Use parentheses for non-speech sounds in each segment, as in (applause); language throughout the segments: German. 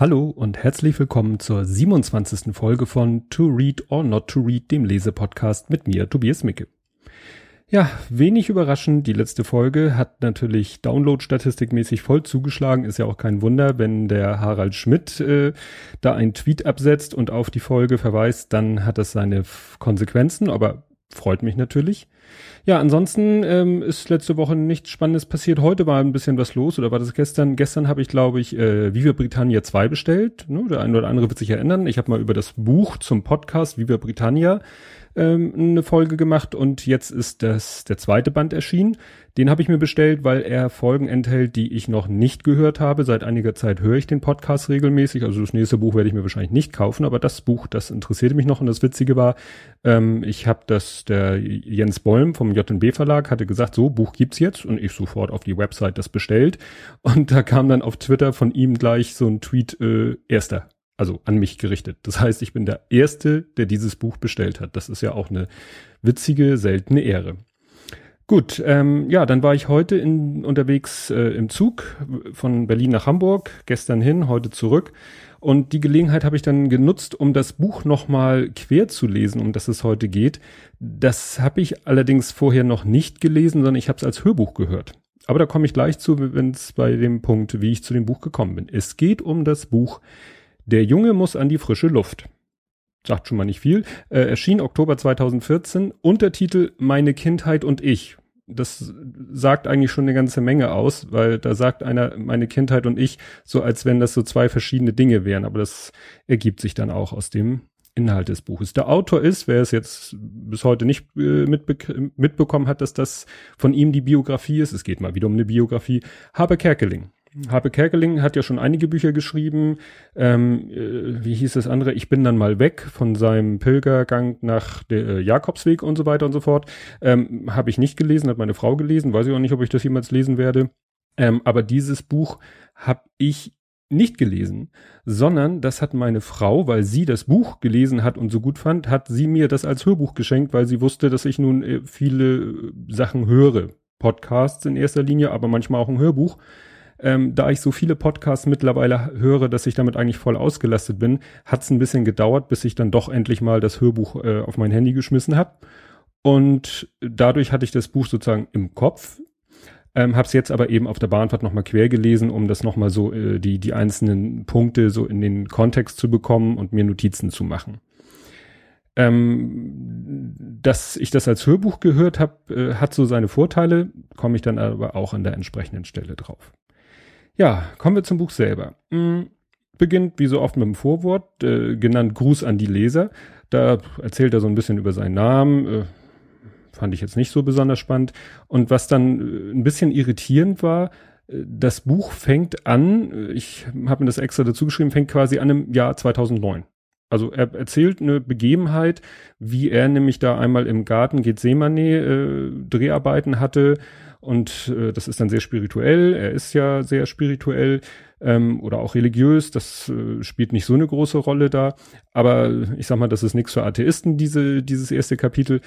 Hallo und herzlich willkommen zur 27. Folge von To Read or Not to Read, dem Lesepodcast mit mir, Tobias Micke. Ja, wenig überraschend, die letzte Folge hat natürlich Download-statistikmäßig voll zugeschlagen. Ist ja auch kein Wunder, wenn der Harald Schmidt äh, da einen Tweet absetzt und auf die Folge verweist, dann hat das seine Konsequenzen, aber freut mich natürlich. Ja, ansonsten ähm, ist letzte Woche nichts Spannendes passiert. Heute war ein bisschen was los, oder war das gestern? Gestern habe ich, glaube ich, äh, Viva Britannia 2 bestellt. Ne? Der eine oder andere wird sich erinnern. Ich habe mal über das Buch zum Podcast Viva Britannia ähm, eine Folge gemacht und jetzt ist das der zweite Band erschienen. Den habe ich mir bestellt, weil er Folgen enthält, die ich noch nicht gehört habe. Seit einiger Zeit höre ich den Podcast regelmäßig. Also das nächste Buch werde ich mir wahrscheinlich nicht kaufen, aber das Buch, das interessierte mich noch. Und das Witzige war, ähm, ich habe das, der Jens Bollm vom JB Verlag hatte gesagt, so, Buch gibt's jetzt. Und ich sofort auf die Website das bestellt. Und da kam dann auf Twitter von ihm gleich so ein Tweet, äh, erster also an mich gerichtet. Das heißt, ich bin der Erste, der dieses Buch bestellt hat. Das ist ja auch eine witzige, seltene Ehre. Gut, ähm, ja, dann war ich heute in, unterwegs äh, im Zug von Berlin nach Hamburg, gestern hin, heute zurück. Und die Gelegenheit habe ich dann genutzt, um das Buch nochmal quer zu lesen, um das es heute geht. Das habe ich allerdings vorher noch nicht gelesen, sondern ich habe es als Hörbuch gehört. Aber da komme ich gleich zu, wenn es bei dem Punkt, wie ich zu dem Buch gekommen bin. Es geht um das Buch der Junge muss an die frische Luft. Sagt schon mal nicht viel. Äh, erschien Oktober 2014. Untertitel Meine Kindheit und ich. Das sagt eigentlich schon eine ganze Menge aus, weil da sagt einer meine Kindheit und ich so, als wenn das so zwei verschiedene Dinge wären. Aber das ergibt sich dann auch aus dem Inhalt des Buches. Der Autor ist, wer es jetzt bis heute nicht äh, mitbe mitbekommen hat, dass das von ihm die Biografie ist, es geht mal wieder um eine Biografie, Habe Kerkeling. Habe Kerkeling hat ja schon einige Bücher geschrieben. Ähm, äh, wie hieß das andere? Ich bin dann mal weg von seinem Pilgergang nach der äh, Jakobsweg und so weiter und so fort. Ähm, Habe ich nicht gelesen, hat meine Frau gelesen. Weiß ich auch nicht, ob ich das jemals lesen werde. Ähm, aber dieses Buch habe ich nicht gelesen, sondern das hat meine Frau, weil sie das Buch gelesen hat und so gut fand, hat sie mir das als Hörbuch geschenkt, weil sie wusste, dass ich nun äh, viele äh, Sachen höre. Podcasts in erster Linie, aber manchmal auch ein Hörbuch. Ähm, da ich so viele Podcasts mittlerweile höre, dass ich damit eigentlich voll ausgelastet bin, hat es ein bisschen gedauert, bis ich dann doch endlich mal das Hörbuch äh, auf mein Handy geschmissen habe. Und dadurch hatte ich das Buch sozusagen im Kopf, ähm, habe es jetzt aber eben auf der Bahnfahrt nochmal quer gelesen, um das nochmal so äh, die, die einzelnen Punkte so in den Kontext zu bekommen und mir Notizen zu machen. Ähm, dass ich das als Hörbuch gehört habe, äh, hat so seine Vorteile, komme ich dann aber auch an der entsprechenden Stelle drauf. Ja, kommen wir zum Buch selber. Mhm. Beginnt wie so oft mit dem Vorwort, äh, genannt Gruß an die Leser. Da erzählt er so ein bisschen über seinen Namen. Äh, fand ich jetzt nicht so besonders spannend. Und was dann äh, ein bisschen irritierend war, äh, das Buch fängt an, äh, ich habe mir das extra dazu geschrieben, fängt quasi an im Jahr 2009. Also er erzählt eine Begebenheit, wie er nämlich da einmal im Garten Gethsemane äh, Dreharbeiten hatte und äh, das ist dann sehr spirituell. Er ist ja sehr spirituell ähm, oder auch religiös. Das äh, spielt nicht so eine große Rolle da. Aber ich sag mal, das ist nichts für Atheisten, diese, dieses erste Kapitel.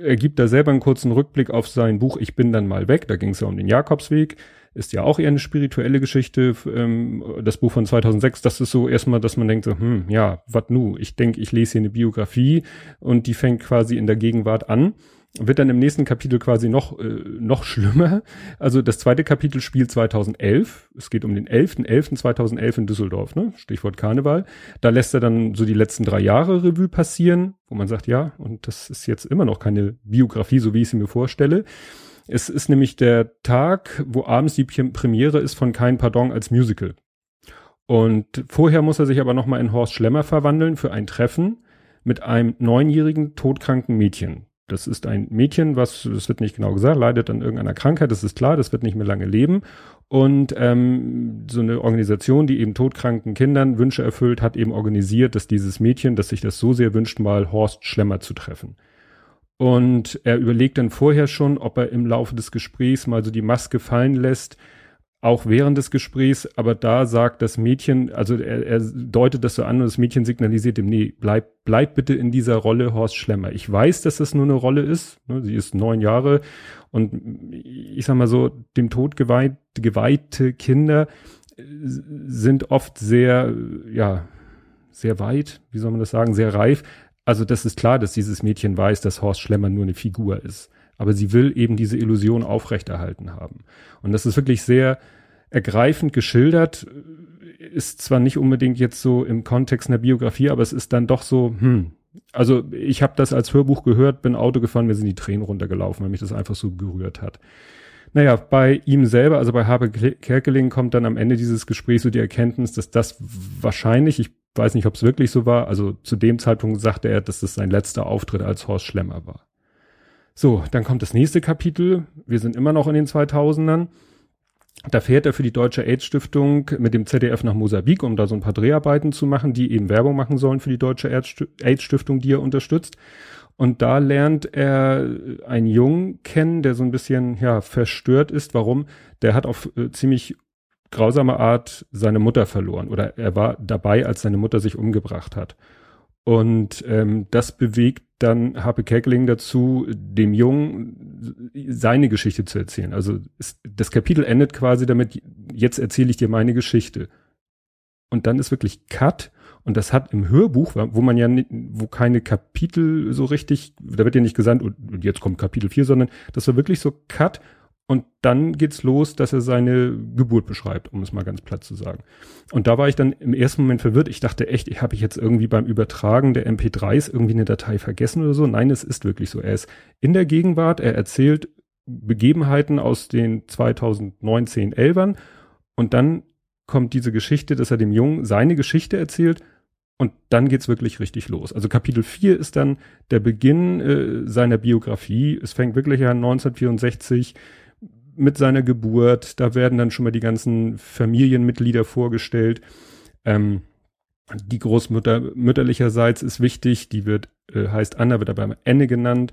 Er gibt da selber einen kurzen Rückblick auf sein Buch Ich bin dann mal weg. Da ging es ja um den Jakobsweg. Ist ja auch eher eine spirituelle Geschichte. Ähm, das Buch von 2006, das ist so erstmal, dass man denkt, so, hm, ja, wat nu? Ich denke, ich lese hier eine Biografie und die fängt quasi in der Gegenwart an wird dann im nächsten Kapitel quasi noch, äh, noch schlimmer. Also das zweite Kapitel spielt 2011. Es geht um den 11.11.2011 in Düsseldorf, ne? Stichwort Karneval. Da lässt er dann so die letzten drei Jahre Revue passieren, wo man sagt, ja, und das ist jetzt immer noch keine Biografie, so wie ich sie mir vorstelle. Es ist nämlich der Tag, wo abends die Premiere ist von Kein Pardon als Musical. Und vorher muss er sich aber nochmal in Horst Schlemmer verwandeln für ein Treffen mit einem neunjährigen todkranken Mädchen. Das ist ein Mädchen, was, das wird nicht genau gesagt, leidet an irgendeiner Krankheit, das ist klar, das wird nicht mehr lange leben. Und ähm, so eine Organisation, die eben todkranken Kindern Wünsche erfüllt, hat eben organisiert, dass dieses Mädchen, das sich das so sehr wünscht, mal Horst Schlemmer zu treffen. Und er überlegt dann vorher schon, ob er im Laufe des Gesprächs mal so die Maske fallen lässt, auch während des Gesprächs, aber da sagt das Mädchen, also er, er deutet das so an und das Mädchen signalisiert ihm, nee, bleib, bleib bitte in dieser Rolle Horst Schlemmer. Ich weiß, dass das nur eine Rolle ist, ne, sie ist neun Jahre und ich sag mal so, dem Tod geweiht, geweihte Kinder sind oft sehr, ja, sehr weit, wie soll man das sagen, sehr reif. Also das ist klar, dass dieses Mädchen weiß, dass Horst Schlemmer nur eine Figur ist. Aber sie will eben diese Illusion aufrechterhalten haben. Und das ist wirklich sehr ergreifend geschildert. Ist zwar nicht unbedingt jetzt so im Kontext einer Biografie, aber es ist dann doch so, hm, also ich habe das als Hörbuch gehört, bin Auto gefahren, mir sind die Tränen runtergelaufen, weil mich das einfach so gerührt hat. Naja, bei ihm selber, also bei Habe Kerkeling, kommt dann am Ende dieses Gesprächs so die Erkenntnis, dass das wahrscheinlich, ich weiß nicht, ob es wirklich so war, also zu dem Zeitpunkt sagte er, dass das sein letzter Auftritt als Horst Schlemmer war. So, dann kommt das nächste Kapitel. Wir sind immer noch in den 2000ern. Da fährt er für die Deutsche AIDS-Stiftung mit dem ZDF nach Mosambik, um da so ein paar Dreharbeiten zu machen, die eben Werbung machen sollen für die Deutsche AIDS-Stiftung, die er unterstützt. Und da lernt er einen Jungen kennen, der so ein bisschen, ja, verstört ist. Warum? Der hat auf äh, ziemlich grausame Art seine Mutter verloren oder er war dabei, als seine Mutter sich umgebracht hat. Und ähm, das bewegt dann Harpe Kerkeling dazu, dem Jungen seine Geschichte zu erzählen. Also es, das Kapitel endet quasi damit, jetzt erzähle ich dir meine Geschichte. Und dann ist wirklich Cut. Und das hat im Hörbuch, wo man ja, wo keine Kapitel so richtig, da wird ja nicht gesagt, und jetzt kommt Kapitel 4, sondern das war wirklich so Cut und dann geht's los, dass er seine Geburt beschreibt, um es mal ganz platt zu sagen. Und da war ich dann im ersten Moment verwirrt. Ich dachte echt, ich habe ich jetzt irgendwie beim Übertragen der MP3s irgendwie eine Datei vergessen oder so. Nein, es ist wirklich so. Er ist in der Gegenwart, er erzählt Begebenheiten aus den 2019 Elfern und dann kommt diese Geschichte, dass er dem Jungen seine Geschichte erzählt und dann geht's wirklich richtig los. Also Kapitel 4 ist dann der Beginn äh, seiner Biografie. Es fängt wirklich an 1964 mit seiner Geburt. Da werden dann schon mal die ganzen Familienmitglieder vorgestellt. Ähm, die Großmutter mütterlicherseits ist wichtig, die wird, äh, heißt Anna, wird aber Enne genannt.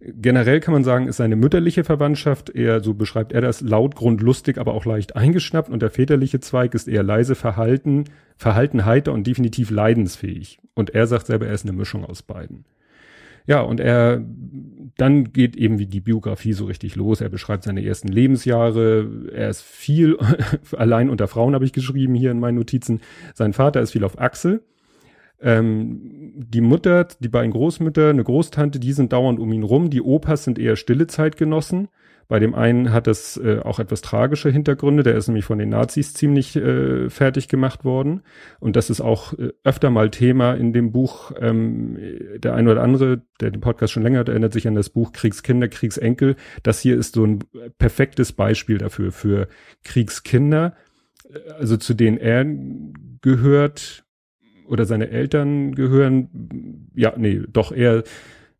Generell kann man sagen, ist seine mütterliche Verwandtschaft eher, so beschreibt er das, laut, grundlustig, aber auch leicht eingeschnappt und der väterliche Zweig ist eher leise verhalten, verhalten heiter und definitiv leidensfähig. Und er sagt selber, er ist eine Mischung aus beiden. Ja, und er, dann geht eben wie die Biografie so richtig los. Er beschreibt seine ersten Lebensjahre. Er ist viel (laughs) allein unter Frauen, habe ich geschrieben hier in meinen Notizen. Sein Vater ist viel auf Achsel. Ähm, die Mutter, die beiden Großmütter, eine Großtante, die sind dauernd um ihn rum. Die Opas sind eher stille Zeitgenossen. Bei dem einen hat es äh, auch etwas tragische Hintergründe, der ist nämlich von den Nazis ziemlich äh, fertig gemacht worden. Und das ist auch äh, öfter mal Thema in dem Buch. Ähm, der eine oder andere, der den Podcast schon länger hat, erinnert sich an das Buch Kriegskinder, Kriegsenkel. Das hier ist so ein perfektes Beispiel dafür, für Kriegskinder, also zu denen er gehört oder seine Eltern gehören. Ja, nee, doch eher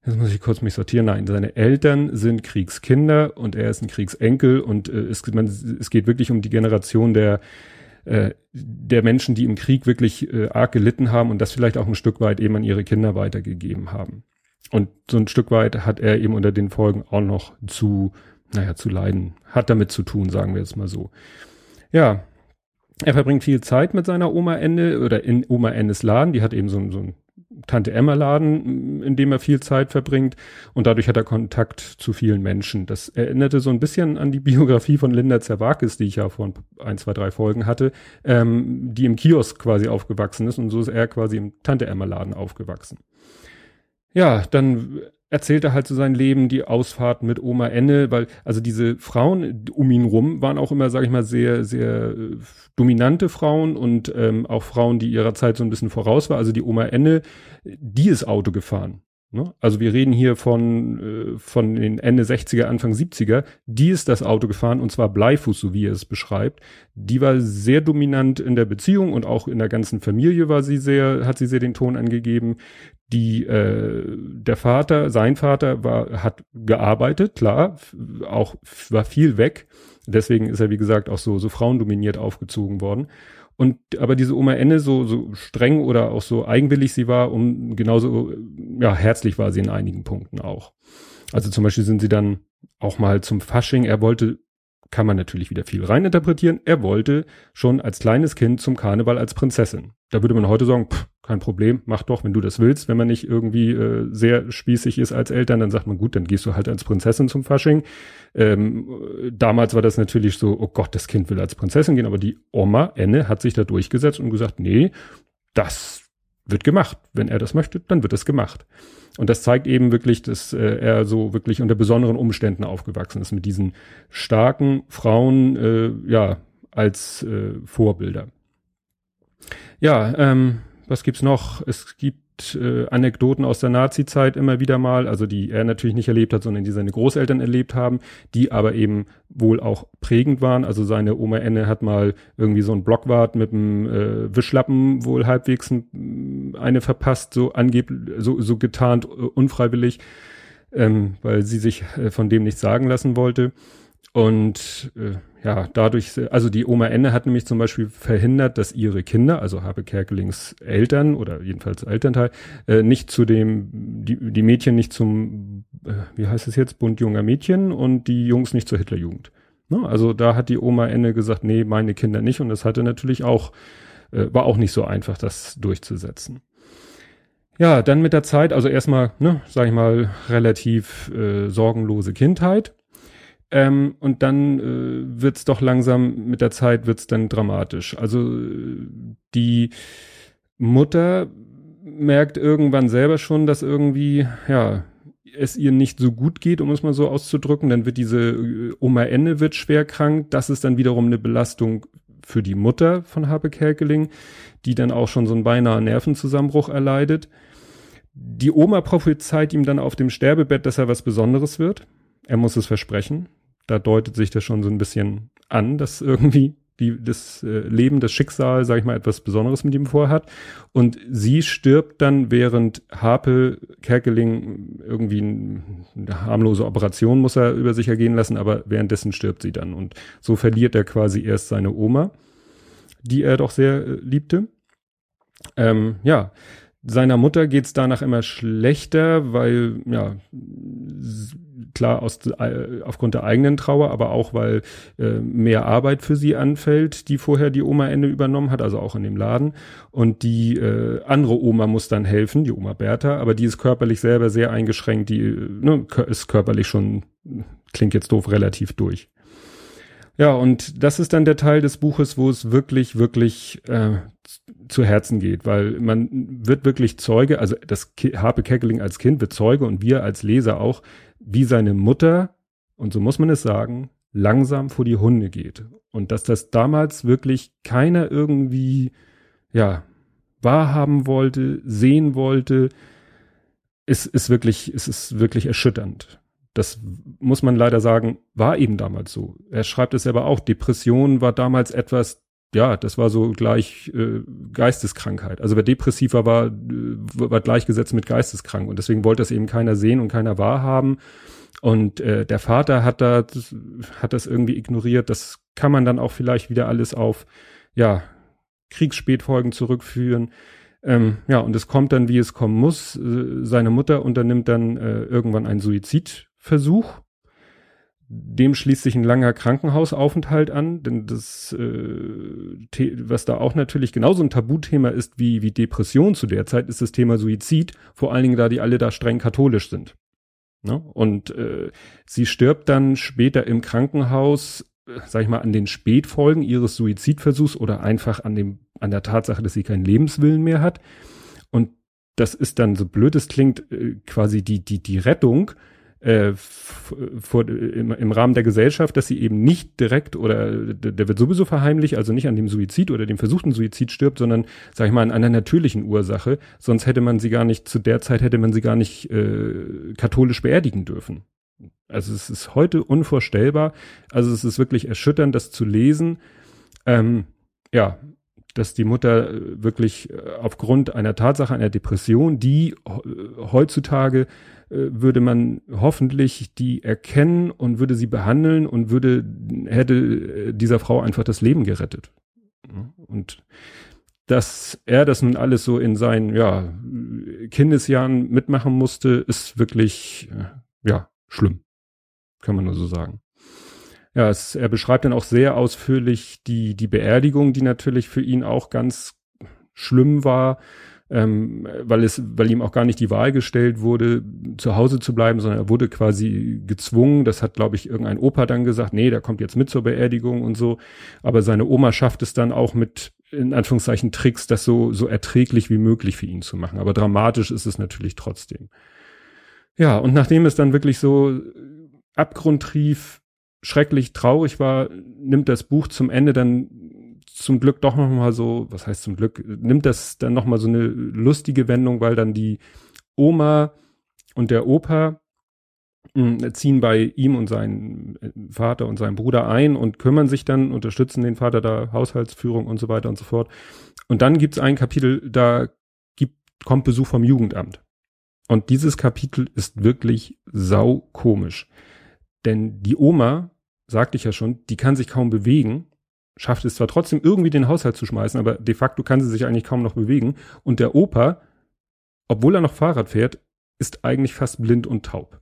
Jetzt muss ich kurz mich sortieren. Nein, seine Eltern sind Kriegskinder und er ist ein Kriegsenkel und äh, es, man, es geht wirklich um die Generation der äh, der Menschen, die im Krieg wirklich äh, arg gelitten haben und das vielleicht auch ein Stück weit eben an ihre Kinder weitergegeben haben. Und so ein Stück weit hat er eben unter den Folgen auch noch zu, naja, zu leiden, hat damit zu tun, sagen wir jetzt mal so. Ja, er verbringt viel Zeit mit seiner Oma Ende oder in Oma Endes Laden. Die hat eben so, so ein Tante Emma Laden, in dem er viel Zeit verbringt und dadurch hat er Kontakt zu vielen Menschen. Das erinnerte so ein bisschen an die Biografie von Linda Zerwakis, die ich ja vor ein, zwei, drei Folgen hatte, ähm, die im Kiosk quasi aufgewachsen ist und so ist er quasi im Tante Emma Laden aufgewachsen. Ja, dann erzählt er halt so sein Leben, die Ausfahrt mit Oma Enne, weil also diese Frauen um ihn rum waren auch immer, sag ich mal, sehr, sehr äh, dominante Frauen und ähm, auch Frauen, die ihrer Zeit so ein bisschen voraus war. Also die Oma Enne, die ist Auto gefahren. Ne? Also wir reden hier von, äh, von den Ende 60er, Anfang 70er. Die ist das Auto gefahren und zwar Bleifuß, so wie er es beschreibt. Die war sehr dominant in der Beziehung und auch in der ganzen Familie war sie sehr, hat sie sehr den Ton angegeben. Die, äh, der Vater, sein Vater war, hat gearbeitet, klar, auch war viel weg. Deswegen ist er, wie gesagt, auch so, so frauendominiert aufgezogen worden. Und aber diese Oma Enne, so, so streng oder auch so eigenwillig sie war, um genauso ja, herzlich war sie in einigen Punkten auch. Also zum Beispiel sind sie dann auch mal zum Fasching, er wollte, kann man natürlich wieder viel reininterpretieren, er wollte schon als kleines Kind zum Karneval als Prinzessin. Da würde man heute sagen, pff, kein Problem, mach doch, wenn du das willst. Wenn man nicht irgendwie äh, sehr spießig ist als Eltern, dann sagt man, gut, dann gehst du halt als Prinzessin zum Fasching. Ähm, damals war das natürlich so, oh Gott, das Kind will als Prinzessin gehen, aber die Oma, Enne, hat sich da durchgesetzt und gesagt, nee, das wird gemacht. Wenn er das möchte, dann wird das gemacht. Und das zeigt eben wirklich, dass äh, er so wirklich unter besonderen Umständen aufgewachsen ist, mit diesen starken Frauen, äh, ja, als äh, Vorbilder. Ja, ähm, was gibt's noch? Es gibt äh, Anekdoten aus der Nazi-Zeit immer wieder mal, also die er natürlich nicht erlebt hat, sondern die seine Großeltern erlebt haben, die aber eben wohl auch prägend waren. Also seine Oma Enne hat mal irgendwie so ein Blockwart mit einem äh, Wischlappen wohl halbwegs eine verpasst, so angeblich, so, so getarnt, uh, unfreiwillig, ähm, weil sie sich äh, von dem nichts sagen lassen wollte. Und äh, ja, dadurch, also die Oma Enne hat nämlich zum Beispiel verhindert, dass ihre Kinder, also Habe Kerkelings Eltern oder jedenfalls Elternteil, äh, nicht zu dem, die, die Mädchen nicht zum, äh, wie heißt es jetzt, Bund junger Mädchen und die Jungs nicht zur Hitlerjugend. Ne? Also da hat die Oma Enne gesagt, nee, meine Kinder nicht und das hatte natürlich auch, äh, war auch nicht so einfach, das durchzusetzen. Ja, dann mit der Zeit, also erstmal, ne, sag ich mal, relativ äh, sorgenlose Kindheit ähm, und dann äh, wird's doch langsam, mit der Zeit wird's dann dramatisch. Also die Mutter merkt irgendwann selber schon, dass irgendwie, ja, es ihr nicht so gut geht, um es mal so auszudrücken. Dann wird diese äh, Oma Enne wird schwer krank. Das ist dann wiederum eine Belastung für die Mutter von Habe Kerkeling, die dann auch schon so einen beinahe Nervenzusammenbruch erleidet. Die Oma prophezeit ihm dann auf dem Sterbebett, dass er was Besonderes wird. Er muss es versprechen da deutet sich das schon so ein bisschen an, dass irgendwie die, das äh, Leben, das Schicksal, sag ich mal, etwas Besonderes mit ihm vorhat. Und sie stirbt dann, während Harpe Kerkeling irgendwie eine harmlose Operation muss er über sich ergehen lassen, aber währenddessen stirbt sie dann. Und so verliert er quasi erst seine Oma, die er doch sehr äh, liebte. Ähm, ja, seiner Mutter geht's danach immer schlechter, weil, ja, klar aus, äh, aufgrund der eigenen Trauer, aber auch weil äh, mehr Arbeit für sie anfällt, die vorher die Oma Ende übernommen hat, also auch in dem Laden. Und die äh, andere Oma muss dann helfen, die Oma Bertha, aber die ist körperlich selber sehr eingeschränkt, die ne, ist körperlich schon, klingt jetzt doof, relativ durch. Ja, und das ist dann der Teil des Buches, wo es wirklich, wirklich äh, zu Herzen geht, weil man wird wirklich Zeuge, also das Ki Harpe Keckeling als Kind wird Zeuge und wir als Leser auch, wie seine Mutter, und so muss man es sagen, langsam vor die Hunde geht. Und dass das damals wirklich keiner irgendwie, ja, wahrhaben wollte, sehen wollte, ist, ist wirklich, ist, ist wirklich erschütternd das muss man leider sagen, war eben damals so. Er schreibt es aber auch, Depression war damals etwas, ja, das war so gleich äh, Geisteskrankheit. Also wer depressiver war, äh, war gleichgesetzt mit geisteskrank und deswegen wollte das eben keiner sehen und keiner wahrhaben. Und äh, der Vater hat da hat das irgendwie ignoriert. Das kann man dann auch vielleicht wieder alles auf ja Kriegsspätfolgen zurückführen. Ähm, ja, und es kommt dann, wie es kommen muss. Äh, seine Mutter unternimmt dann äh, irgendwann einen Suizid Versuch. Dem schließt sich ein langer Krankenhausaufenthalt an, denn das, äh, was da auch natürlich genauso ein Tabuthema ist wie, wie Depression zu der Zeit, ist das Thema Suizid, vor allen Dingen da die alle da streng katholisch sind. Ne? Und äh, sie stirbt dann später im Krankenhaus, äh, sag ich mal, an den Spätfolgen ihres Suizidversuchs oder einfach an dem, an der Tatsache, dass sie keinen Lebenswillen mehr hat. Und das ist dann, so blöd es klingt, äh, quasi die, die, die Rettung, äh, vor, im, im Rahmen der Gesellschaft, dass sie eben nicht direkt oder der wird sowieso verheimlicht, also nicht an dem Suizid oder dem versuchten Suizid stirbt, sondern, sag ich mal, an einer natürlichen Ursache. Sonst hätte man sie gar nicht, zu der Zeit hätte man sie gar nicht äh, katholisch beerdigen dürfen. Also es ist heute unvorstellbar. Also es ist wirklich erschütternd, das zu lesen. Ähm, ja, dass die Mutter wirklich äh, aufgrund einer Tatsache, einer Depression, die heutzutage äh, würde man hoffentlich die erkennen und würde sie behandeln und würde, hätte äh, dieser Frau einfach das Leben gerettet. Und dass er das nun alles so in seinen, ja, Kindesjahren mitmachen musste, ist wirklich, äh, ja, schlimm. Kann man nur so sagen. Ja, es, er beschreibt dann auch sehr ausführlich die, die Beerdigung, die natürlich für ihn auch ganz schlimm war ähm, weil es, weil ihm auch gar nicht die Wahl gestellt wurde, zu Hause zu bleiben, sondern er wurde quasi gezwungen. Das hat, glaube ich, irgendein Opa dann gesagt, nee, der kommt jetzt mit zur Beerdigung und so. Aber seine Oma schafft es dann auch mit, in Anführungszeichen, Tricks, das so, so erträglich wie möglich für ihn zu machen. Aber dramatisch ist es natürlich trotzdem. Ja, und nachdem es dann wirklich so abgrundtief, schrecklich traurig war, nimmt das Buch zum Ende dann zum Glück doch noch mal so, was heißt zum Glück, nimmt das dann noch mal so eine lustige Wendung, weil dann die Oma und der Opa hm, ziehen bei ihm und seinen äh, Vater und seinem Bruder ein und kümmern sich dann, unterstützen den Vater da Haushaltsführung und so weiter und so fort. Und dann gibt's ein Kapitel, da gibt, kommt Besuch vom Jugendamt. Und dieses Kapitel ist wirklich sau komisch. Denn die Oma, sagte ich ja schon, die kann sich kaum bewegen schafft es zwar trotzdem irgendwie den Haushalt zu schmeißen, aber de facto kann sie sich eigentlich kaum noch bewegen. Und der Opa, obwohl er noch Fahrrad fährt, ist eigentlich fast blind und taub.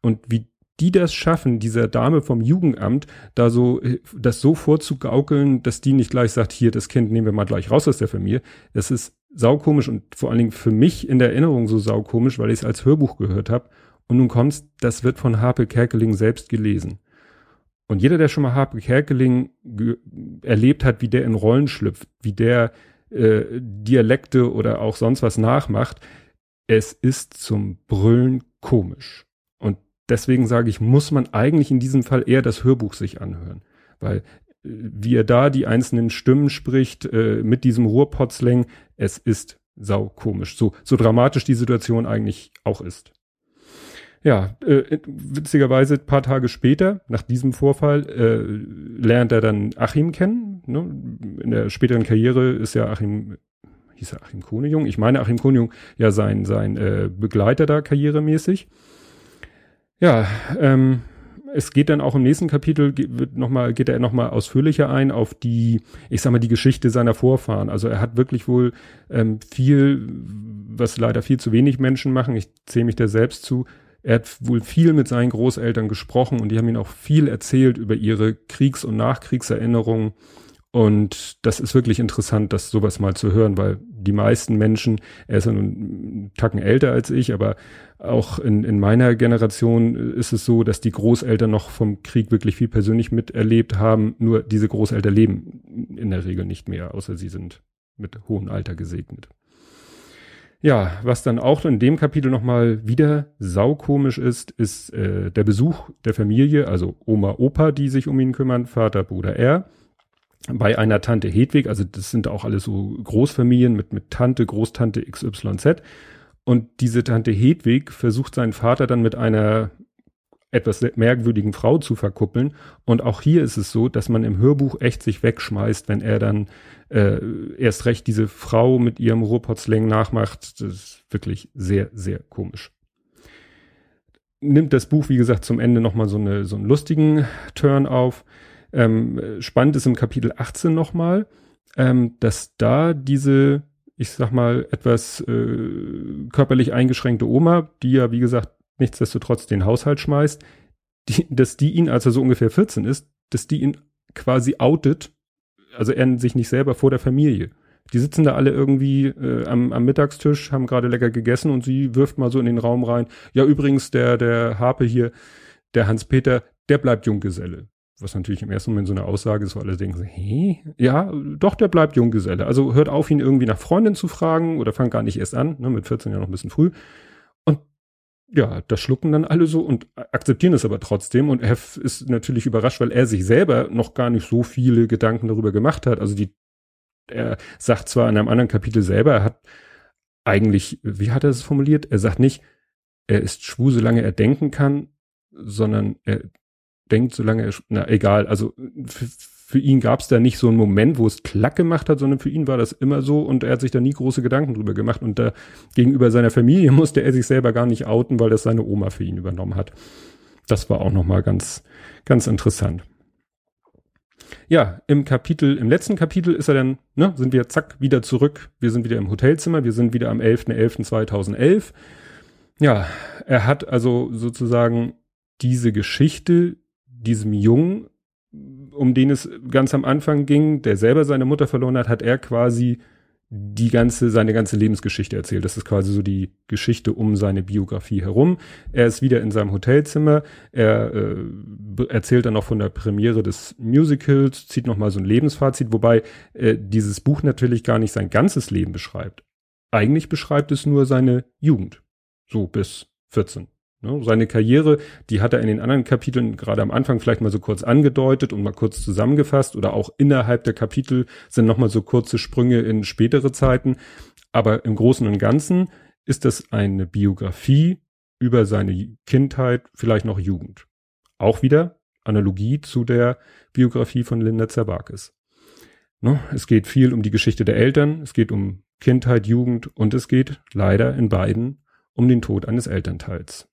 Und wie die das schaffen, dieser Dame vom Jugendamt, da so, das so vorzugaukeln, dass die nicht gleich sagt, hier, das Kind nehmen wir mal gleich raus aus der Familie, das ist saukomisch und vor allen Dingen für mich in der Erinnerung so saukomisch, weil ich es als Hörbuch gehört habe. Und nun kommt's, das wird von Harpe Kerkeling selbst gelesen. Und jeder, der schon mal Harpe Kerkeling erlebt hat, wie der in Rollen schlüpft, wie der äh, Dialekte oder auch sonst was nachmacht, es ist zum Brüllen komisch. Und deswegen sage ich, muss man eigentlich in diesem Fall eher das Hörbuch sich anhören. Weil äh, wie er da die einzelnen Stimmen spricht, äh, mit diesem Ruhrpotzling, es ist sau komisch. So, so dramatisch die Situation eigentlich auch ist. Ja, äh, witzigerweise paar Tage später, nach diesem Vorfall, äh, lernt er dann Achim kennen. Ne? In der späteren Karriere ist ja Achim, hieß er Achim Konejung? Ich meine Achim Konejung ja sein, sein äh, Begleiter da karrieremäßig. Ja, ähm, es geht dann auch im nächsten Kapitel wird noch mal, geht er nochmal ausführlicher ein auf die, ich sag mal, die Geschichte seiner Vorfahren. Also er hat wirklich wohl ähm, viel, was leider viel zu wenig Menschen machen. Ich zähle mich da selbst zu, er hat wohl viel mit seinen Großeltern gesprochen und die haben ihn auch viel erzählt über ihre Kriegs- und Nachkriegserinnerungen. Und das ist wirklich interessant, das sowas mal zu hören, weil die meisten Menschen, er ist ja nun Tacken älter als ich, aber auch in, in meiner Generation ist es so, dass die Großeltern noch vom Krieg wirklich viel persönlich miterlebt haben. Nur diese Großeltern leben in der Regel nicht mehr, außer sie sind mit hohem Alter gesegnet. Ja, was dann auch in dem Kapitel nochmal wieder saukomisch ist, ist äh, der Besuch der Familie, also Oma, Opa, die sich um ihn kümmern, Vater, Bruder, er, bei einer Tante Hedwig, also das sind auch alles so Großfamilien mit, mit Tante, Großtante XYZ. Und diese Tante Hedwig versucht seinen Vater dann mit einer etwas merkwürdigen Frau zu verkuppeln. Und auch hier ist es so, dass man im Hörbuch echt sich wegschmeißt, wenn er dann äh, erst recht diese Frau mit ihrem Ruhrpotzlängen nachmacht. Das ist wirklich sehr, sehr komisch. Nimmt das Buch, wie gesagt, zum Ende nochmal so, eine, so einen lustigen Turn auf. Ähm, spannend ist im Kapitel 18 nochmal, ähm, dass da diese, ich sag mal, etwas äh, körperlich eingeschränkte Oma, die ja, wie gesagt, nichtsdestotrotz den Haushalt schmeißt, die, dass die ihn, als er so ungefähr 14 ist, dass die ihn quasi outet, also er sich nicht selber vor der Familie. Die sitzen da alle irgendwie äh, am, am Mittagstisch, haben gerade lecker gegessen und sie wirft mal so in den Raum rein. Ja, übrigens, der, der Harpe hier, der Hans-Peter, der bleibt Junggeselle. Was natürlich im ersten Moment so eine Aussage ist, wo alle denken, hä? Ja, doch, der bleibt Junggeselle. Also hört auf, ihn irgendwie nach Freundin zu fragen oder fangt gar nicht erst an, ne, mit 14 ja noch ein bisschen früh ja, das schlucken dann alle so und akzeptieren es aber trotzdem. Und er ist natürlich überrascht, weil er sich selber noch gar nicht so viele Gedanken darüber gemacht hat. Also die, er sagt zwar in einem anderen Kapitel selber, er hat eigentlich, wie hat er es formuliert? Er sagt nicht, er ist schwul, solange er denken kann, sondern er denkt, solange er, na egal, also für ihn gab es da nicht so einen Moment, wo es klack gemacht hat, sondern für ihn war das immer so und er hat sich da nie große Gedanken drüber gemacht und da gegenüber seiner Familie (laughs) musste er sich selber gar nicht outen, weil das seine Oma für ihn übernommen hat. Das war auch nochmal ganz, ganz interessant. Ja, im Kapitel, im letzten Kapitel ist er dann, ne, sind wir zack wieder zurück. Wir sind wieder im Hotelzimmer. Wir sind wieder am 11.11.2011. Ja, er hat also sozusagen diese Geschichte diesem Jungen um den es ganz am Anfang ging, der selber seine Mutter verloren hat, hat er quasi die ganze, seine ganze Lebensgeschichte erzählt. Das ist quasi so die Geschichte um seine Biografie herum. Er ist wieder in seinem Hotelzimmer. Er äh, erzählt dann noch von der Premiere des Musicals, zieht noch mal so ein Lebensfazit, wobei äh, dieses Buch natürlich gar nicht sein ganzes Leben beschreibt. Eigentlich beschreibt es nur seine Jugend. So bis 14. Ne? Seine Karriere, die hat er in den anderen Kapiteln gerade am Anfang vielleicht mal so kurz angedeutet und mal kurz zusammengefasst oder auch innerhalb der Kapitel sind nochmal so kurze Sprünge in spätere Zeiten. Aber im Großen und Ganzen ist das eine Biografie über seine Kindheit, vielleicht noch Jugend. Auch wieder Analogie zu der Biografie von Linda Zerbakis. Ne? Es geht viel um die Geschichte der Eltern, es geht um Kindheit, Jugend und es geht leider in beiden um den Tod eines Elternteils.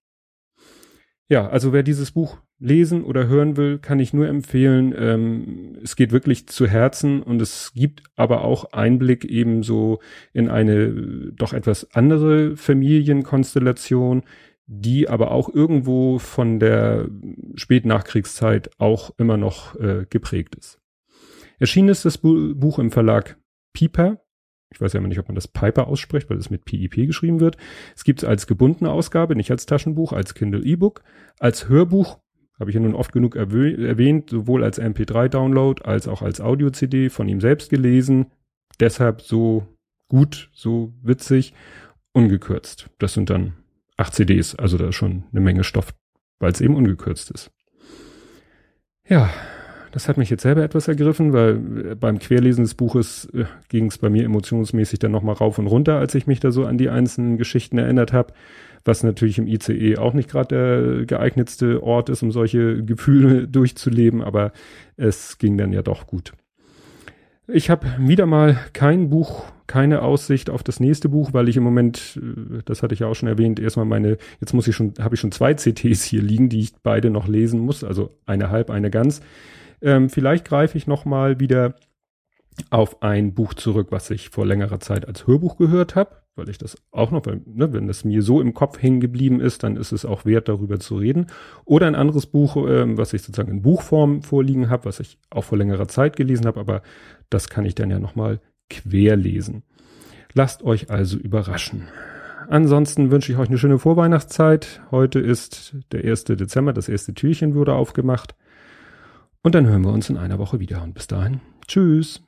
Ja, also wer dieses Buch lesen oder hören will, kann ich nur empfehlen. Ähm, es geht wirklich zu Herzen und es gibt aber auch Einblick ebenso in eine äh, doch etwas andere Familienkonstellation, die aber auch irgendwo von der Spätnachkriegszeit auch immer noch äh, geprägt ist. Erschienen ist das Buch im Verlag Pieper ich weiß ja immer nicht, ob man das Piper ausspricht, weil es mit PIP geschrieben wird. Es gibt es als gebundene Ausgabe, nicht als Taschenbuch, als Kindle E-Book, als Hörbuch, habe ich ja nun oft genug erwähnt, sowohl als MP3-Download als auch als Audio-CD von ihm selbst gelesen. Deshalb so gut, so witzig, ungekürzt. Das sind dann acht CDs, also da ist schon eine Menge Stoff, weil es eben ungekürzt ist. Ja, das hat mich jetzt selber etwas ergriffen, weil beim Querlesen des Buches äh, ging es bei mir emotionsmäßig dann nochmal rauf und runter, als ich mich da so an die einzelnen Geschichten erinnert habe, was natürlich im ICE auch nicht gerade der geeignetste Ort ist, um solche Gefühle (laughs) durchzuleben, aber es ging dann ja doch gut. Ich habe wieder mal kein Buch, keine Aussicht auf das nächste Buch, weil ich im Moment, äh, das hatte ich ja auch schon erwähnt, erstmal meine, jetzt muss ich schon, habe ich schon zwei CTs hier liegen, die ich beide noch lesen muss, also eine halb, eine ganz. Ähm, vielleicht greife ich noch mal wieder auf ein Buch zurück, was ich vor längerer Zeit als Hörbuch gehört habe, weil ich das auch noch, weil, ne, wenn das mir so im Kopf hängen geblieben ist, dann ist es auch wert, darüber zu reden. Oder ein anderes Buch, ähm, was ich sozusagen in Buchform vorliegen habe, was ich auch vor längerer Zeit gelesen habe, aber das kann ich dann ja noch mal querlesen. Lasst euch also überraschen. Ansonsten wünsche ich euch eine schöne Vorweihnachtszeit. Heute ist der 1. Dezember, das erste Türchen wurde aufgemacht. Und dann hören wir uns in einer Woche wieder. Und bis dahin, tschüss.